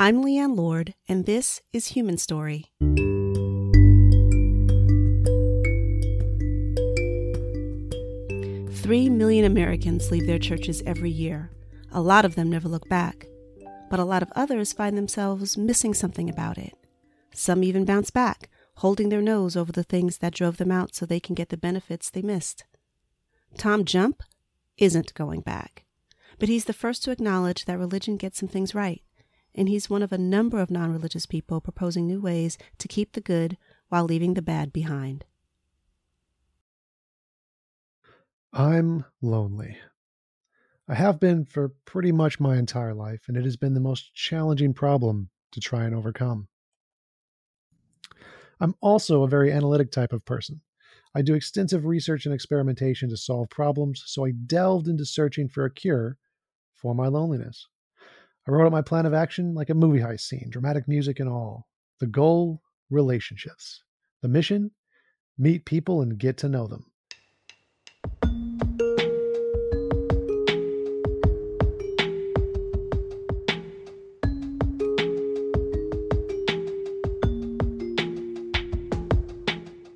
I'm Leanne Lord, and this is Human Story. Three million Americans leave their churches every year. A lot of them never look back, but a lot of others find themselves missing something about it. Some even bounce back, holding their nose over the things that drove them out so they can get the benefits they missed. Tom Jump isn't going back, but he's the first to acknowledge that religion gets some things right, and he's one of a number of non religious people proposing new ways to keep the good while leaving the bad behind. I'm lonely. I have been for pretty much my entire life, and it has been the most challenging problem to try and overcome. I'm also a very analytic type of person. I do extensive research and experimentation to solve problems, so I delved into searching for a cure for my loneliness. I wrote out my plan of action like a movie heist scene, dramatic music and all. The goal relationships. The mission meet people and get to know them.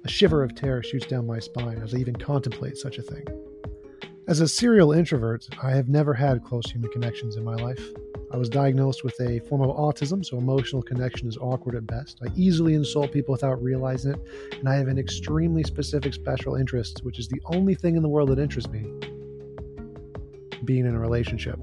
A shiver of terror shoots down my spine as I even contemplate such a thing. As a serial introvert, I have never had close human connections in my life. I was diagnosed with a form of autism, so emotional connection is awkward at best. I easily insult people without realizing it, and I have an extremely specific special interest, which is the only thing in the world that interests me being in a relationship.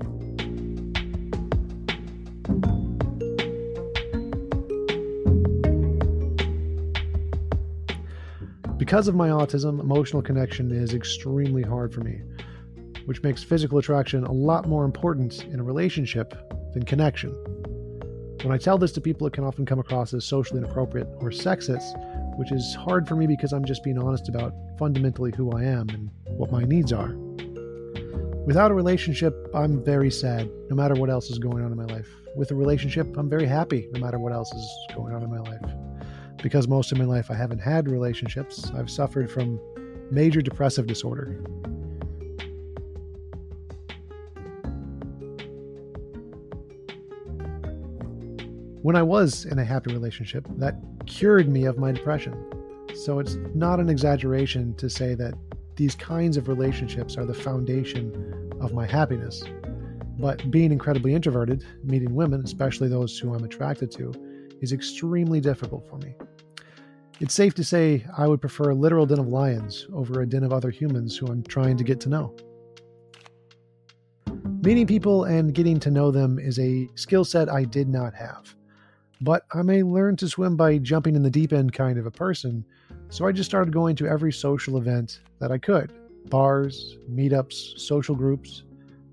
Because of my autism, emotional connection is extremely hard for me, which makes physical attraction a lot more important in a relationship than connection. When I tell this to people, it can often come across as socially inappropriate or sexist, which is hard for me because I'm just being honest about fundamentally who I am and what my needs are. Without a relationship, I'm very sad, no matter what else is going on in my life. With a relationship, I'm very happy, no matter what else is going on in my life because most of my life I haven't had relationships, I've suffered from major depressive disorder. When I was in a happy relationship, that cured me of my depression. So it's not an exaggeration to say that these kinds of relationships are the foundation of my happiness. But being incredibly introverted, meeting women, especially those who I'm attracted to, is extremely difficult for me. It's safe to say I would prefer a literal den of lions over a den of other humans who I'm trying to get to know. Meeting people and getting to know them is a skill set I did not have. But I may learn to swim by jumping in the deep end kind of a person, so I just started going to every social event that I could bars, meetups, social groups.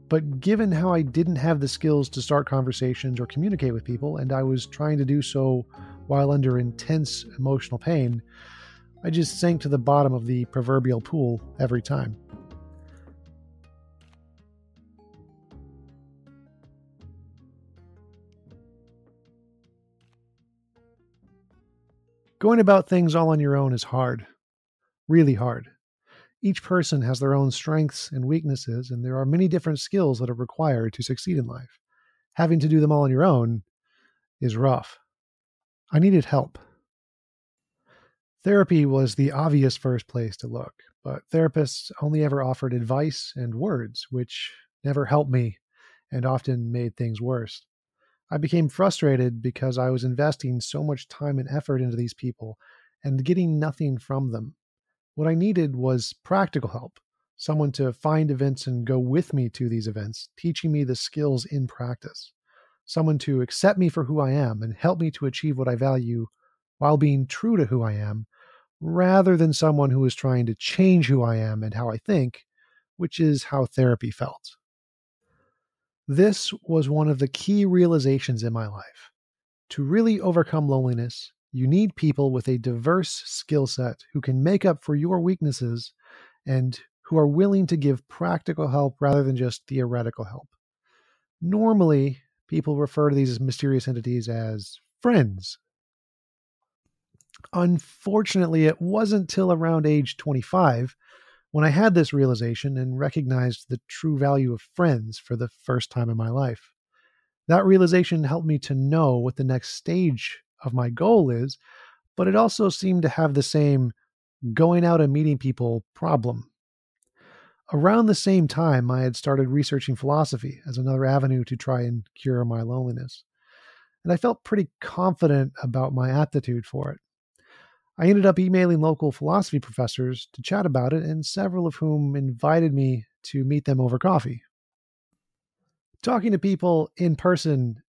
But given how I didn't have the skills to start conversations or communicate with people, and I was trying to do so while under intense emotional pain, I just sank to the bottom of the proverbial pool every time. Going about things all on your own is hard, really hard. Each person has their own strengths and weaknesses, and there are many different skills that are required to succeed in life. Having to do them all on your own is rough. I needed help. Therapy was the obvious first place to look, but therapists only ever offered advice and words, which never helped me and often made things worse. I became frustrated because I was investing so much time and effort into these people and getting nothing from them. What I needed was practical help, someone to find events and go with me to these events, teaching me the skills in practice someone to accept me for who I am and help me to achieve what I value while being true to who I am, rather than someone who is trying to change who I am and how I think, which is how therapy felt. This was one of the key realizations in my life. To really overcome loneliness, you need people with a diverse skill set who can make up for your weaknesses and who are willing to give practical help rather than just theoretical help. Normally, people refer to these mysterious entities as friends. Unfortunately, it wasn't till around age 25 when I had this realization and recognized the true value of friends for the first time in my life. That realization helped me to know what the next stage of my goal is, but it also seemed to have the same going out and meeting people problem. Around the same time, I had started researching philosophy as another avenue to try and cure my loneliness. And I felt pretty confident about my aptitude for it. I ended up emailing local philosophy professors to chat about it, and several of whom invited me to meet them over coffee. Talking to people in person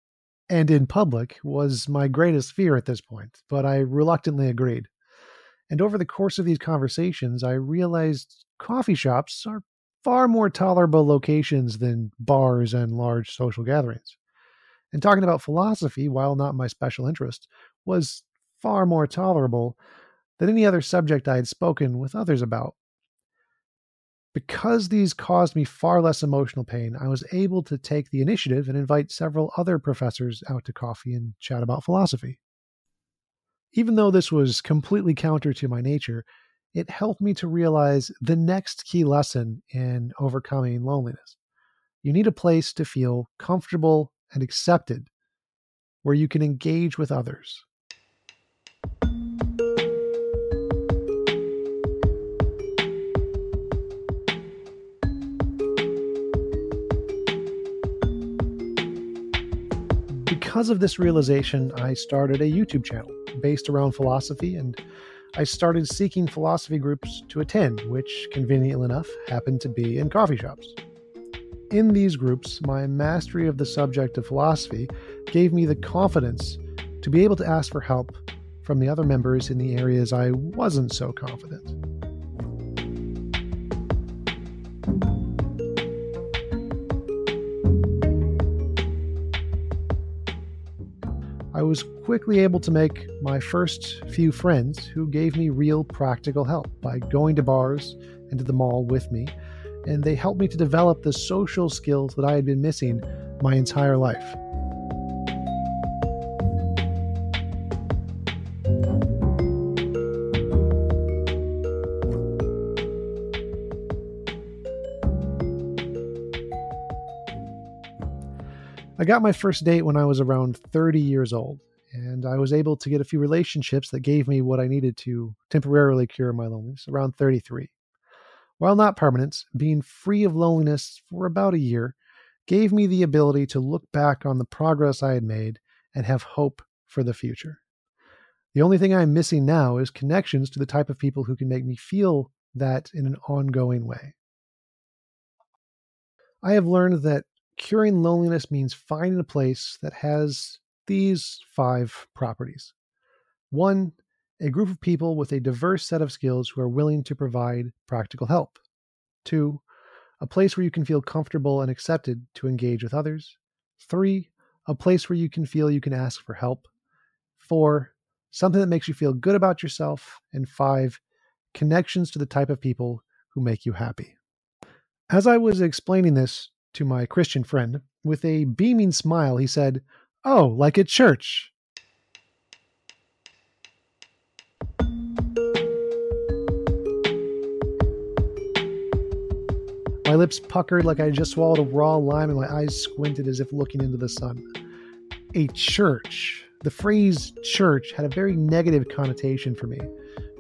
and in public was my greatest fear at this point, but I reluctantly agreed. And over the course of these conversations, I realized coffee shops are far more tolerable locations than bars and large social gatherings. And talking about philosophy, while not my special interest, was far more tolerable than any other subject I had spoken with others about. Because these caused me far less emotional pain, I was able to take the initiative and invite several other professors out to coffee and chat about philosophy. Even though this was completely counter to my nature, it helped me to realize the next key lesson in overcoming loneliness. You need a place to feel comfortable and accepted where you can engage with others. Because of this realization, I started a YouTube channel based around philosophy, and I started seeking philosophy groups to attend, which, conveniently enough, happened to be in coffee shops. In these groups, my mastery of the subject of philosophy gave me the confidence to be able to ask for help from the other members in the areas I wasn't so confident. I was quickly able to make my first few friends who gave me real practical help by going to bars and to the mall with me, and they helped me to develop the social skills that I had been missing my entire life. I got my first date when I was around 30 years old, and I was able to get a few relationships that gave me what I needed to temporarily cure my loneliness around 33. While not permanent, being free of loneliness for about a year gave me the ability to look back on the progress I had made and have hope for the future. The only thing I'm missing now is connections to the type of people who can make me feel that in an ongoing way. I have learned that curing loneliness means finding a place that has these five properties. One, a group of people with a diverse set of skills who are willing to provide practical help. Two, a place where you can feel comfortable and accepted to engage with others. Three, a place where you can feel you can ask for help. Four, something that makes you feel good about yourself. And five, connections to the type of people who make you happy. As I was explaining this to my Christian friend. With a beaming smile, he said, Oh, like at church. My lips puckered like I just swallowed a raw lime, and my eyes squinted as if looking into the sun. A church. The phrase church had a very negative connotation for me.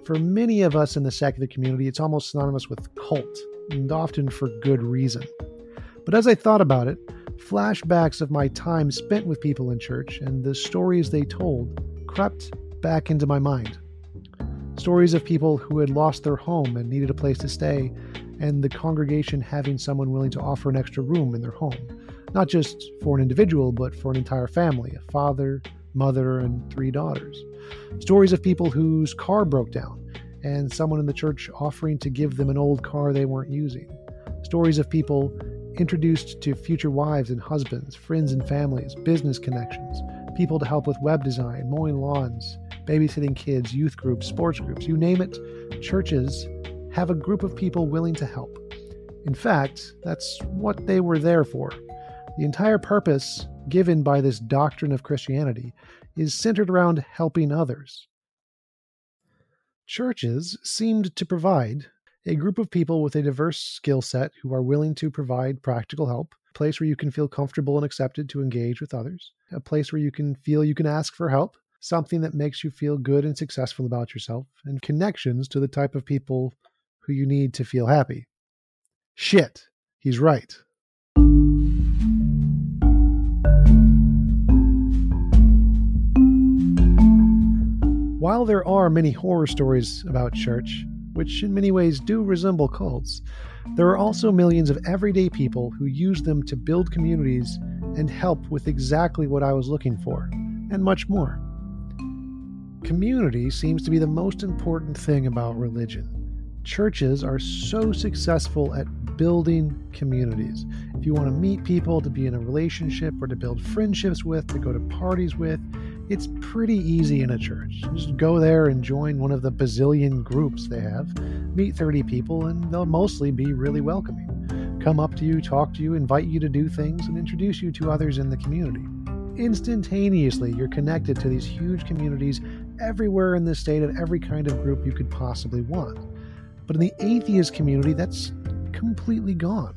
For many of us in the secular community, it's almost synonymous with cult, and often for good reason. But as I thought about it, flashbacks of my time spent with people in church and the stories they told crept back into my mind. Stories of people who had lost their home and needed a place to stay, and the congregation having someone willing to offer an extra room in their home, not just for an individual, but for an entire family a father, mother, and three daughters. Stories of people whose car broke down, and someone in the church offering to give them an old car they weren't using. Stories of people introduced to future wives and husbands, friends and families, business connections, people to help with web design, mowing lawns, babysitting kids, youth groups, sports groups, you name it, churches have a group of people willing to help. In fact, that's what they were there for. The entire purpose given by this doctrine of Christianity is centered around helping others. Churches seemed to provide a group of people with a diverse skill set who are willing to provide practical help a place where you can feel comfortable and accepted to engage with others, a place where you can feel you can ask for help, something that makes you feel good and successful about yourself, and connections to the type of people who you need to feel happy. Shit, he's right. While there are many horror stories about church, which in many ways do resemble cults, there are also millions of everyday people who use them to build communities and help with exactly what I was looking for, and much more. Community seems to be the most important thing about religion. Churches are so successful at building communities. If you want to meet people, to be in a relationship, or to build friendships with, to go to parties with, it's pretty easy in a church. Just go there and join one of the bazillion groups they have, meet 30 people, and they'll mostly be really welcoming. Come up to you, talk to you, invite you to do things, and introduce you to others in the community. Instantaneously, you're connected to these huge communities everywhere in the state of every kind of group you could possibly want. But in the atheist community, that's completely gone.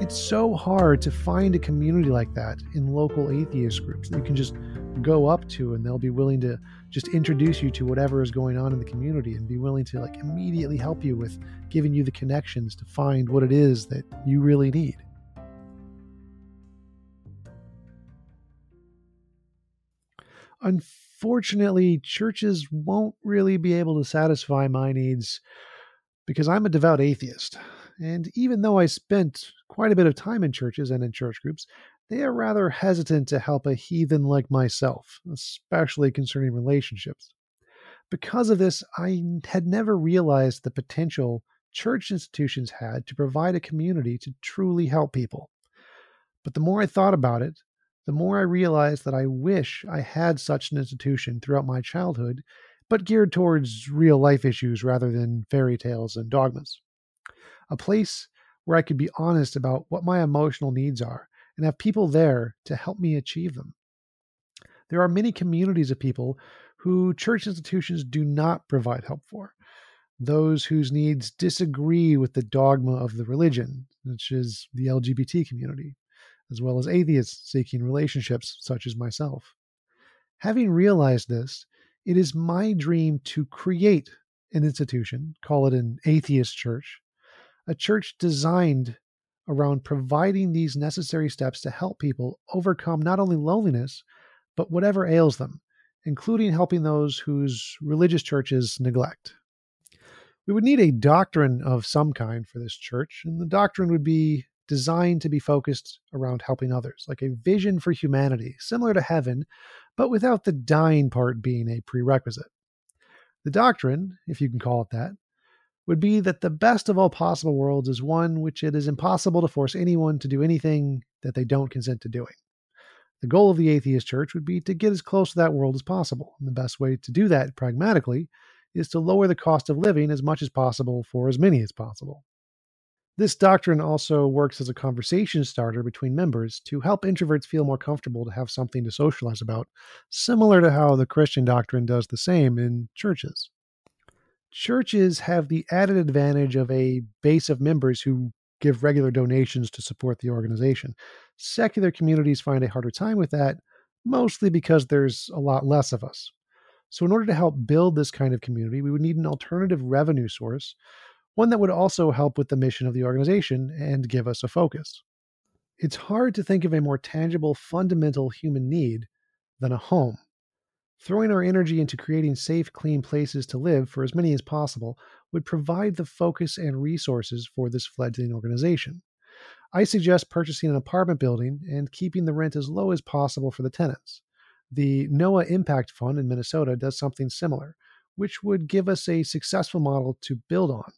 It's so hard to find a community like that in local atheist groups that you can just go up to and they'll be willing to just introduce you to whatever is going on in the community and be willing to like immediately help you with giving you the connections to find what it is that you really need. Unfortunately, churches won't really be able to satisfy my needs because I'm a devout atheist. And even though I spent quite a bit of time in churches and in church groups, they are rather hesitant to help a heathen like myself, especially concerning relationships. Because of this, I had never realized the potential church institutions had to provide a community to truly help people. But the more I thought about it, the more I realized that I wish I had such an institution throughout my childhood, but geared towards real life issues rather than fairy tales and dogmas. A place where I could be honest about what my emotional needs are and have people there to help me achieve them. There are many communities of people who church institutions do not provide help for. Those whose needs disagree with the dogma of the religion, which is the LGBT community, as well as atheists seeking relationships, such as myself. Having realized this, it is my dream to create an institution, call it an atheist church, a church designed around providing these necessary steps to help people overcome not only loneliness, but whatever ails them, including helping those whose religious churches neglect. We would need a doctrine of some kind for this church, and the doctrine would be designed to be focused around helping others, like a vision for humanity, similar to heaven, but without the dying part being a prerequisite. The doctrine, if you can call it that, would be that the best of all possible worlds is one which it is impossible to force anyone to do anything that they don't consent to doing. The goal of the atheist church would be to get as close to that world as possible. And the best way to do that pragmatically is to lower the cost of living as much as possible for as many as possible. This doctrine also works as a conversation starter between members to help introverts feel more comfortable to have something to socialize about, similar to how the Christian doctrine does the same in churches churches have the added advantage of a base of members who give regular donations to support the organization. Secular communities find a harder time with that, mostly because there's a lot less of us. So, in order to help build this kind of community, we would need an alternative revenue source, one that would also help with the mission of the organization and give us a focus. It's hard to think of a more tangible, fundamental human need than a home. Throwing our energy into creating safe, clean places to live for as many as possible would provide the focus and resources for this fledgling organization. I suggest purchasing an apartment building and keeping the rent as low as possible for the tenants. The NOAH Impact Fund in Minnesota does something similar, which would give us a successful model to build on.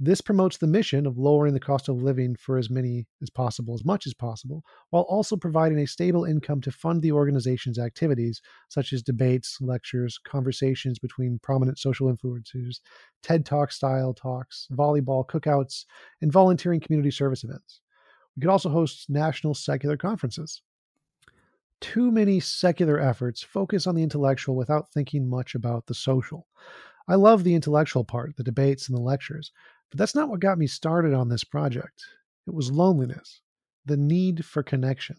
This promotes the mission of lowering the cost of living for as many as possible, as much as possible, while also providing a stable income to fund the organization's activities, such as debates, lectures, conversations between prominent social influencers, TED Talk style talks, volleyball, cookouts, and volunteering community service events. We could also host national secular conferences. Too many secular efforts focus on the intellectual without thinking much about the social. I love the intellectual part, the debates and the lectures, but that's not what got me started on this project. It was loneliness. the need for connection.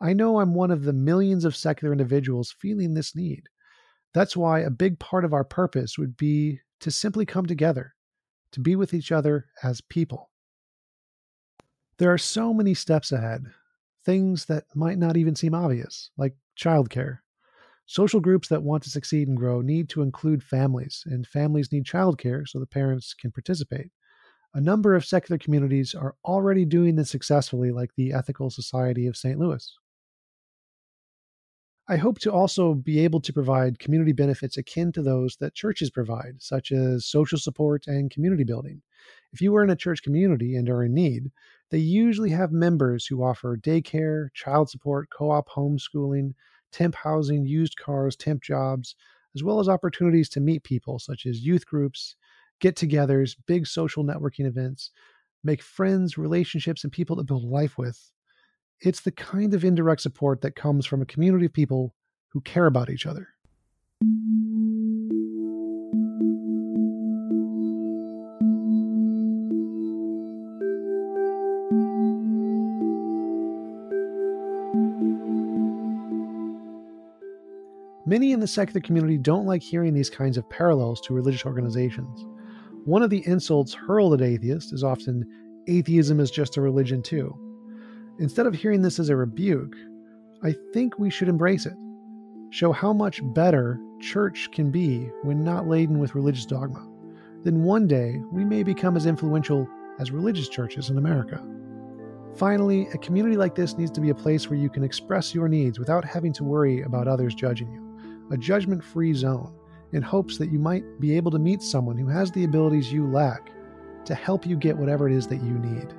I know I'm one of the millions of secular individuals feeling this need. That's why a big part of our purpose would be to simply come together, to be with each other as people. There are so many steps ahead, things that might not even seem obvious, like childcare. Social groups that want to succeed and grow need to include families, and families need childcare so the parents can participate. A number of secular communities are already doing this successfully, like the Ethical Society of St. Louis. I hope to also be able to provide community benefits akin to those that churches provide, such as social support and community building. If you are in a church community and are in need, they usually have members who offer daycare, child support, co op homeschooling, temp housing, used cars, temp jobs, as well as opportunities to meet people such as youth groups, get togethers, big social networking events, make friends, relationships, and people to build life with. It's the kind of indirect support that comes from a community of people who care about each other. Many in the secular community don't like hearing these kinds of parallels to religious organizations. One of the insults hurled at atheists is often atheism is just a religion too. Instead of hearing this as a rebuke, I think we should embrace it. Show how much better church can be when not laden with religious dogma. Then one day we may become as influential as religious churches in America. Finally, a community like this needs to be a place where you can express your needs without having to worry about others judging you. A judgment free zone in hopes that you might be able to meet someone who has the abilities you lack to help you get whatever it is that you need.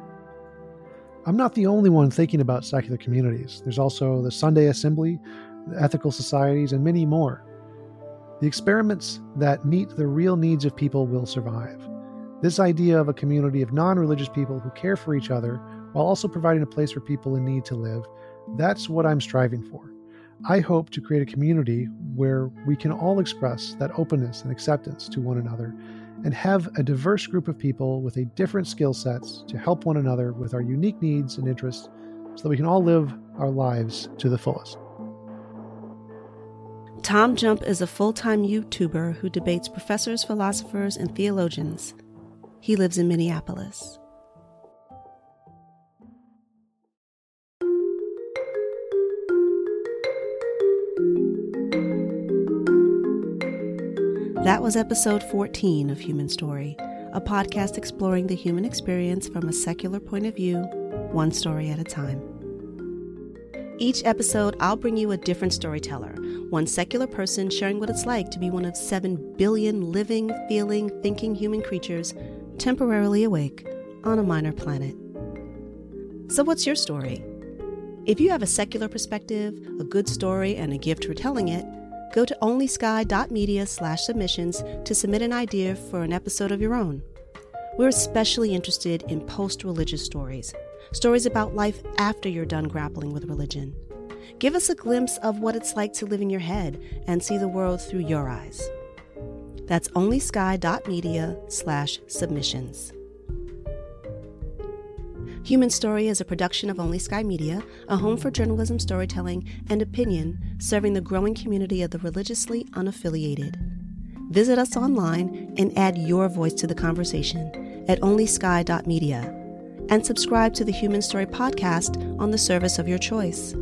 I'm not the only one thinking about secular communities. There's also the Sunday Assembly, the ethical societies, and many more. The experiments that meet the real needs of people will survive. This idea of a community of non religious people who care for each other while also providing a place for people in need to live, that's what I'm striving for. I hope to create a community where we can all express that openness and acceptance to one another and have a diverse group of people with a different skill sets to help one another with our unique needs and interests so that we can all live our lives to the fullest. Tom Jump is a full time YouTuber who debates professors, philosophers, and theologians. He lives in Minneapolis. That was episode 14 of Human Story, a podcast exploring the human experience from a secular point of view, one story at a time. Each episode, I'll bring you a different storyteller, one secular person sharing what it's like to be one of 7 billion living, feeling, thinking human creatures temporarily awake on a minor planet. So, what's your story? If you have a secular perspective, a good story, and a gift for telling it, go to onlysky.media slash submissions to submit an idea for an episode of your own. We're especially interested in post religious stories, stories about life after you're done grappling with religion. Give us a glimpse of what it's like to live in your head and see the world through your eyes. That's onlysky.media slash submissions. Human Story is a production of Only Sky Media, a home for journalism, storytelling, and opinion serving the growing community of the religiously unaffiliated. Visit us online and add your voice to the conversation at onlysky.media and subscribe to the Human Story podcast on the service of your choice.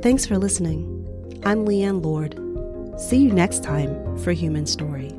Thanks for listening. I'm Leanne Lord. See you next time for Human Story.